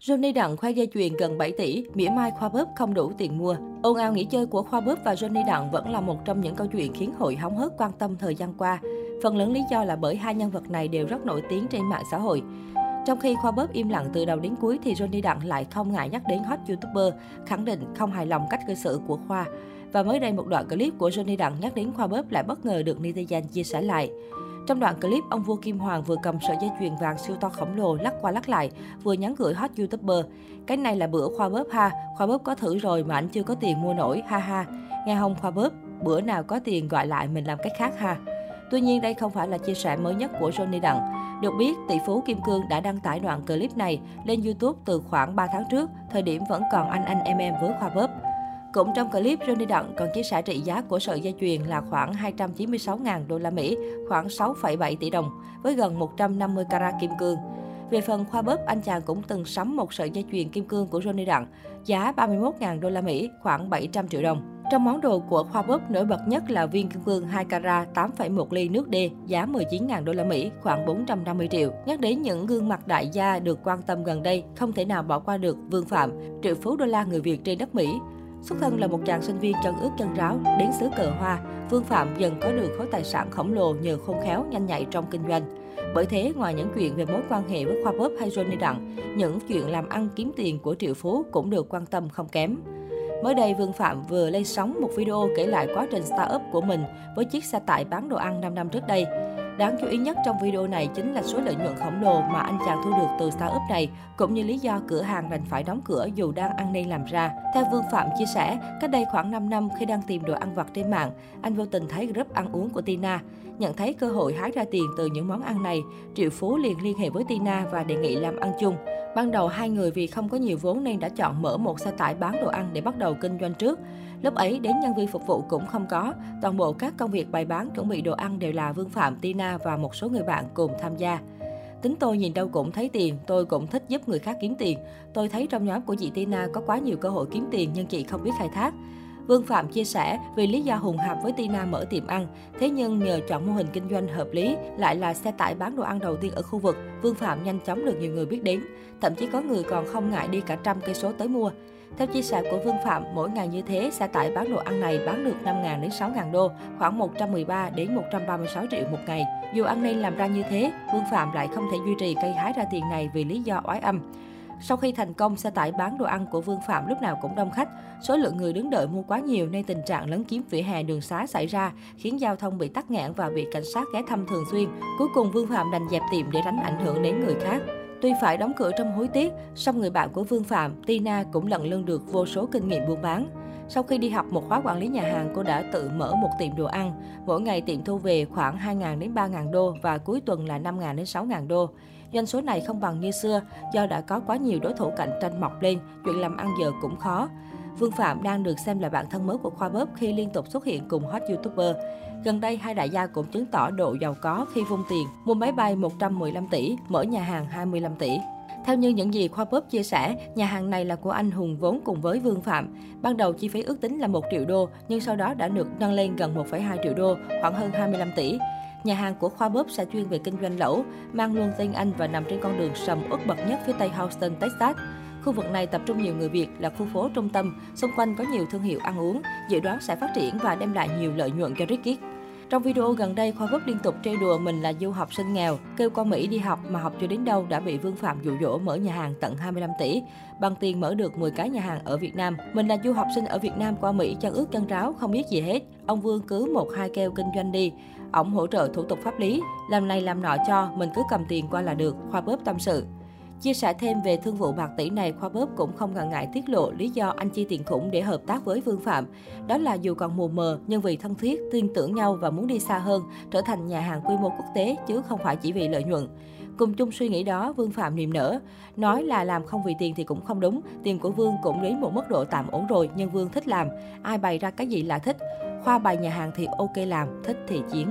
Johnny Đặng khoe dây chuyền gần 7 tỷ, mỉa mai khoa bóp không đủ tiền mua. Ồn ào nghỉ chơi của khoa bóp và Johnny Đặng vẫn là một trong những câu chuyện khiến hội hóng hớt quan tâm thời gian qua. Phần lớn lý do là bởi hai nhân vật này đều rất nổi tiếng trên mạng xã hội. Trong khi Khoa Bóp im lặng từ đầu đến cuối thì Johnny Đặng lại không ngại nhắc đến hot YouTuber, khẳng định không hài lòng cách cư xử của Khoa. Và mới đây một đoạn clip của Johnny Đặng nhắc đến Khoa Bóp lại bất ngờ được netizen chia sẻ lại. Trong đoạn clip, ông vua Kim Hoàng vừa cầm sợi dây chuyền vàng siêu to khổng lồ lắc qua lắc lại, vừa nhắn gửi hot YouTuber. Cái này là bữa khoa bóp ha, khoa bóp có thử rồi mà anh chưa có tiền mua nổi, ha ha. Nghe không khoa bóp, bữa nào có tiền gọi lại mình làm cách khác ha. Tuy nhiên đây không phải là chia sẻ mới nhất của Johnny Đặng. Được biết, tỷ phú Kim Cương đã đăng tải đoạn clip này lên YouTube từ khoảng 3 tháng trước, thời điểm vẫn còn anh anh em em với khoa bóp. Cũng trong clip, Johnny Đặng còn chia sẻ trị giá của sợi dây chuyền là khoảng 296.000 đô la Mỹ, khoảng 6,7 tỷ đồng, với gần 150 carat kim cương. Về phần khoa bóp, anh chàng cũng từng sắm một sợi dây chuyền kim cương của Johnny Đặng, giá 31.000 đô la Mỹ, khoảng 700 triệu đồng. Trong món đồ của khoa bóp nổi bật nhất là viên kim cương 2 carat 8,1 ly nước D, giá 19.000 đô la Mỹ, khoảng 450 triệu. Nhắc đến những gương mặt đại gia được quan tâm gần đây, không thể nào bỏ qua được Vương Phạm, triệu phú đô la người Việt trên đất Mỹ. Xuất thân là một chàng sinh viên chân ướt chân ráo, đến xứ cờ hoa, Vương Phạm dần có được khối tài sản khổng lồ nhờ khôn khéo, nhanh nhạy trong kinh doanh. Bởi thế, ngoài những chuyện về mối quan hệ với Khoa Bóp hay Johnny Đặng, những chuyện làm ăn kiếm tiền của triệu phú cũng được quan tâm không kém. Mới đây, Vương Phạm vừa lên sóng một video kể lại quá trình startup của mình với chiếc xe tải bán đồ ăn 5 năm trước đây. Đáng chú ý nhất trong video này chính là số lợi nhuận khổng lồ mà anh chàng thu được từ startup này, cũng như lý do cửa hàng đành phải đóng cửa dù đang ăn nên làm ra. Theo Vương Phạm chia sẻ, cách đây khoảng 5 năm khi đang tìm đồ ăn vặt trên mạng, anh vô tình thấy group ăn uống của Tina. Nhận thấy cơ hội hái ra tiền từ những món ăn này, Triệu Phú liền liên hệ với Tina và đề nghị làm ăn chung. Ban đầu hai người vì không có nhiều vốn nên đã chọn mở một xe tải bán đồ ăn để bắt đầu kinh doanh trước. Lúc ấy đến nhân viên phục vụ cũng không có, toàn bộ các công việc bày bán chuẩn bị đồ ăn đều là Vương Phạm, Tina và một số người bạn cùng tham gia. Tính tôi nhìn đâu cũng thấy tiền, tôi cũng thích giúp người khác kiếm tiền. Tôi thấy trong nhóm của chị Tina có quá nhiều cơ hội kiếm tiền nhưng chị không biết khai thác. Vương Phạm chia sẻ vì lý do hùng hạp với Tina mở tiệm ăn, thế nhưng nhờ chọn mô hình kinh doanh hợp lý, lại là xe tải bán đồ ăn đầu tiên ở khu vực, Vương Phạm nhanh chóng được nhiều người biết đến. Thậm chí có người còn không ngại đi cả trăm cây số tới mua. Theo chia sẻ của Vương Phạm, mỗi ngày như thế, xe tải bán đồ ăn này bán được 5.000 đến 6.000 đô, khoảng 113 đến 136 triệu một ngày. Dù ăn nên làm ra như thế, Vương Phạm lại không thể duy trì cây hái ra tiền này vì lý do oái âm. Sau khi thành công, xe tải bán đồ ăn của Vương Phạm lúc nào cũng đông khách. Số lượng người đứng đợi mua quá nhiều nên tình trạng lấn chiếm vỉa hè đường xá xảy ra, khiến giao thông bị tắc nghẽn và bị cảnh sát ghé thăm thường xuyên. Cuối cùng Vương Phạm đành dẹp tiệm để tránh ảnh hưởng đến người khác. Tuy phải đóng cửa trong hối tiếc, song người bạn của Vương Phạm, Tina cũng lần lương được vô số kinh nghiệm buôn bán. Sau khi đi học một khóa quản lý nhà hàng, cô đã tự mở một tiệm đồ ăn. Mỗi ngày tiệm thu về khoảng 2.000 đến 3.000 đô và cuối tuần là 5.000 đến 6.000 đô. Doanh số này không bằng như xưa do đã có quá nhiều đối thủ cạnh tranh mọc lên, chuyện làm ăn giờ cũng khó. Vương Phạm đang được xem là bạn thân mới của Khoa Bóp khi liên tục xuất hiện cùng hot YouTuber. Gần đây, hai đại gia cũng chứng tỏ độ giàu có khi vung tiền, mua máy bay 115 tỷ, mở nhà hàng 25 tỷ. Theo như những gì Khoa Bóp chia sẻ, nhà hàng này là của anh Hùng vốn cùng với Vương Phạm. Ban đầu chi phí ước tính là 1 triệu đô, nhưng sau đó đã được nâng lên gần 1,2 triệu đô, khoảng hơn 25 tỷ. Nhà hàng của Khoa Bóp sẽ chuyên về kinh doanh lẩu, mang luôn tên Anh và nằm trên con đường sầm uất bậc nhất phía tây Houston, Texas. Khu vực này tập trung nhiều người Việt là khu phố trung tâm, xung quanh có nhiều thương hiệu ăn uống, dự đoán sẽ phát triển và đem lại nhiều lợi nhuận cho Ricky. Trong video gần đây, Khoa Phúc liên tục trêu đùa mình là du học sinh nghèo, kêu con Mỹ đi học mà học chưa đến đâu đã bị Vương Phạm dụ dỗ mở nhà hàng tận 25 tỷ, bằng tiền mở được 10 cái nhà hàng ở Việt Nam. Mình là du học sinh ở Việt Nam qua Mỹ chân ướt chân ráo, không biết gì hết. Ông Vương cứ một hai kêu kinh doanh đi. ổng hỗ trợ thủ tục pháp lý, làm này làm nọ cho, mình cứ cầm tiền qua là được, Khoa Bóp tâm sự. Chia sẻ thêm về thương vụ bạc tỷ này, Khoa Bóp cũng không ngần ngại tiết lộ lý do anh chi tiền khủng để hợp tác với Vương Phạm. Đó là dù còn mù mờ, nhưng vì thân thiết, tin tưởng nhau và muốn đi xa hơn, trở thành nhà hàng quy mô quốc tế chứ không phải chỉ vì lợi nhuận. Cùng chung suy nghĩ đó, Vương Phạm niềm nở. Nói là làm không vì tiền thì cũng không đúng. Tiền của Vương cũng đến một mức độ tạm ổn rồi, nhưng Vương thích làm. Ai bày ra cái gì là thích. Khoa bày nhà hàng thì ok làm, thích thì chiến.